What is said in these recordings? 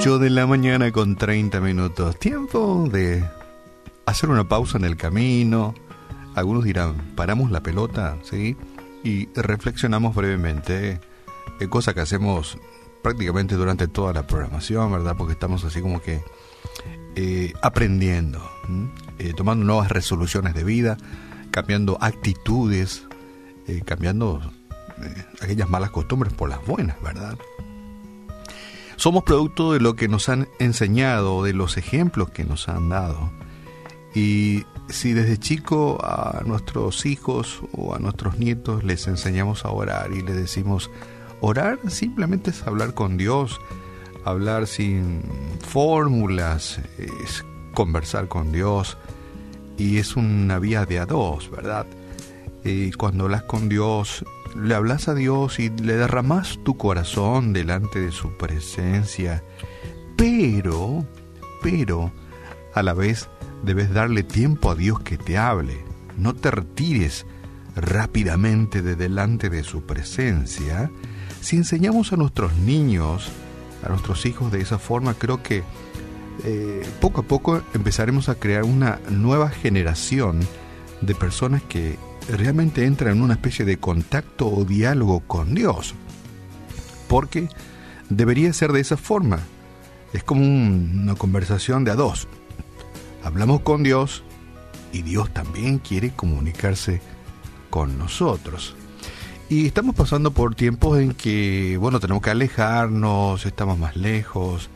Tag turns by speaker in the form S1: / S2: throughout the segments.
S1: 8 de la mañana con 30 minutos. Tiempo de hacer una pausa en el camino. Algunos dirán, paramos la pelota, ¿sí? Y reflexionamos brevemente, eh, cosa que hacemos prácticamente durante toda la programación, ¿verdad? Porque estamos así como que eh, aprendiendo, eh, tomando nuevas resoluciones de vida, cambiando actitudes, cambiando aquellas malas costumbres por las buenas, ¿verdad? Somos producto de lo que nos han enseñado, de los ejemplos que nos han dado. Y si desde chico a nuestros hijos o a nuestros nietos les enseñamos a orar y les decimos, orar simplemente es hablar con Dios, hablar sin fórmulas, es conversar con Dios y es una vía de a dos, ¿verdad? Y cuando hablas con Dios le hablas a Dios y le derramas tu corazón delante de su presencia, pero, pero, a la vez debes darle tiempo a Dios que te hable. No te retires rápidamente de delante de su presencia. Si enseñamos a nuestros niños, a nuestros hijos de esa forma, creo que eh, poco a poco empezaremos a crear una nueva generación de personas que realmente entra en una especie de contacto o diálogo con Dios. Porque debería ser de esa forma. Es como una conversación de a dos. Hablamos con Dios y Dios también quiere comunicarse con nosotros. Y estamos pasando por tiempos en que, bueno, tenemos que alejarnos, estamos más lejos,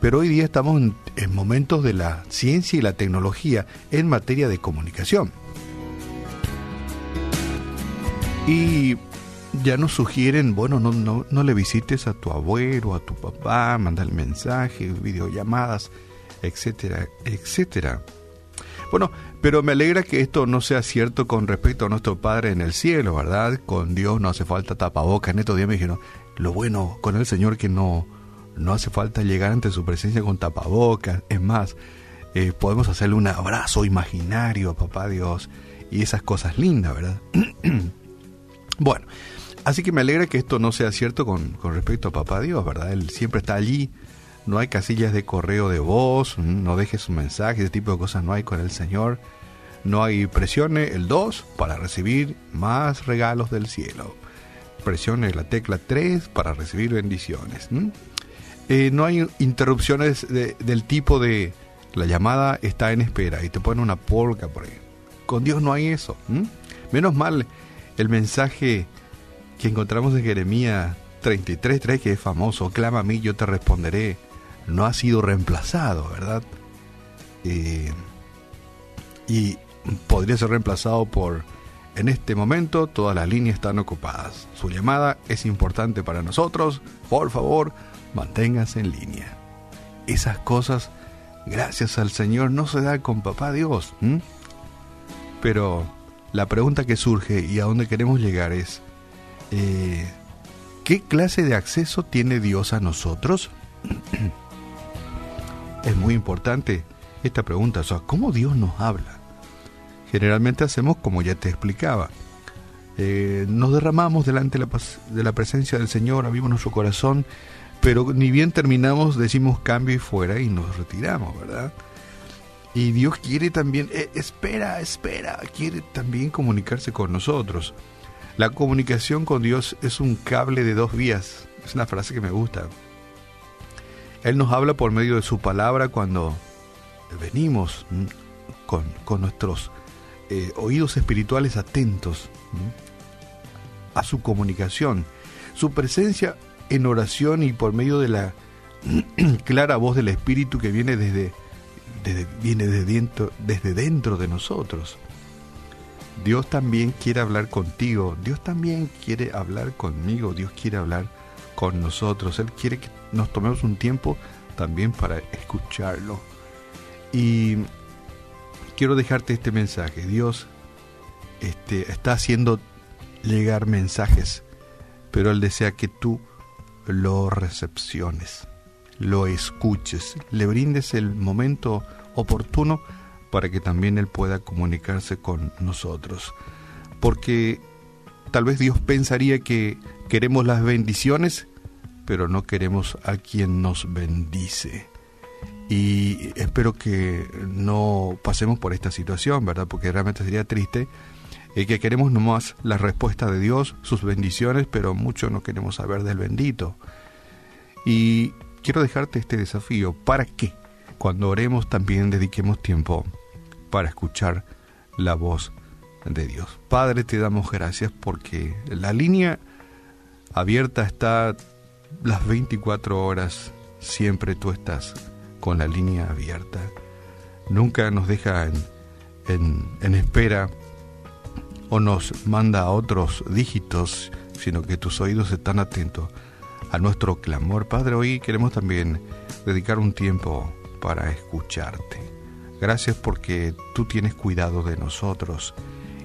S1: pero hoy día estamos en momentos de la ciencia y la tecnología en materia de comunicación. Y ya nos sugieren, bueno, no, no, no le visites a tu abuelo, a tu papá, manda el mensaje, videollamadas, etcétera, etcétera. Bueno, pero me alegra que esto no sea cierto con respecto a nuestro Padre en el cielo, ¿verdad? Con Dios no hace falta tapabocas. En estos días me dijeron, lo bueno con el Señor que no, no hace falta llegar ante su presencia con tapabocas. Es más, eh, podemos hacerle un abrazo imaginario a Papá Dios y esas cosas lindas, ¿verdad? Bueno, así que me alegra que esto no sea cierto con, respecto a Papá Dios, ¿verdad? Él siempre está allí, no hay casillas de correo de voz, no dejes un mensaje, ese tipo de cosas no hay con el Señor. No hay presione el 2 para recibir más regalos del cielo. Presione la tecla 3 para recibir bendiciones. Eh, no hay interrupciones del tipo de la llamada está en espera y te pone una polca por ahí. Con Dios no hay eso. Menos mal el mensaje que encontramos en Jeremías 33.3, que es famoso, clama a mí, yo te responderé, no ha sido reemplazado, ¿verdad? Eh, y podría ser reemplazado por, en este momento, todas las líneas están ocupadas. Su llamada es importante para nosotros, por favor, manténgase en línea. Esas cosas, gracias al Señor, no se dan con papá Dios. Pero la pregunta que surge y a dónde queremos llegar es, eh, ¿qué clase de acceso tiene Dios a nosotros? es muy importante esta pregunta, o sea, ¿cómo Dios nos habla? Generalmente hacemos como ya te explicaba. Eh, nos derramamos delante de la, de la presencia del Señor, abrimos nuestro corazón, pero ni bien terminamos decimos cambio y fuera y nos retiramos, ¿verdad? Y Dios quiere también, eh, espera, espera, quiere también comunicarse con nosotros. La comunicación con Dios es un cable de dos vías. Es una frase que me gusta. Él nos habla por medio de su palabra cuando venimos con, nuestros eh, oídos espirituales atentos a su comunicación. Su presencia en oración y por medio de la clara voz del Espíritu que viene desde viene desde dentro, desde dentro de nosotros. Dios también quiere hablar contigo, Dios también quiere hablar conmigo, Dios quiere hablar con nosotros, Él quiere que nos tomemos un tiempo también para escucharlo. Y quiero dejarte este mensaje, Dios este, está haciendo llegar mensajes, pero Él desea que tú lo recepciones lo escuches, le brindes el momento oportuno para que también Él pueda comunicarse con nosotros. Porque tal vez Dios pensaría que queremos las bendiciones, pero no queremos a quien nos bendice. Y espero que no pasemos por esta situación, ¿verdad? Porque realmente sería triste eh, que queremos nomás la respuesta de Dios, sus bendiciones, pero mucho no queremos saber del bendito. Y quiero dejarte este desafío. ¿Para qué? Cuando oremos también dediquemos tiempo para escuchar la voz de Dios. Padre, te damos gracias porque la línea abierta está las 24 horas, siempre tú estás con la línea abierta. Nunca nos deja en, en, espera o nos manda a otros dígitos, sino que tus oídos están atentos a nuestro clamor. Padre, hoy queremos también dedicar un tiempo para escucharte. Gracias porque tú tienes cuidado de nosotros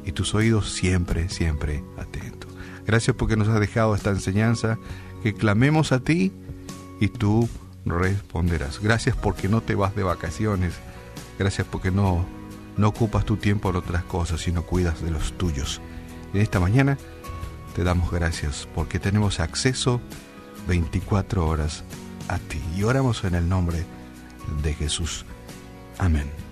S1: y tus oídos siempre, siempre atentos. Gracias porque nos has dejado esta enseñanza, que clamemos a ti y tú responderás. Gracias porque no te vas de vacaciones. Gracias porque no, no ocupas tu tiempo en otras cosas, sino cuidas de los tuyos. En esta mañana te damos gracias porque tenemos acceso 24 horas a ti. Y oramos en el nombre de Jesús. Amén.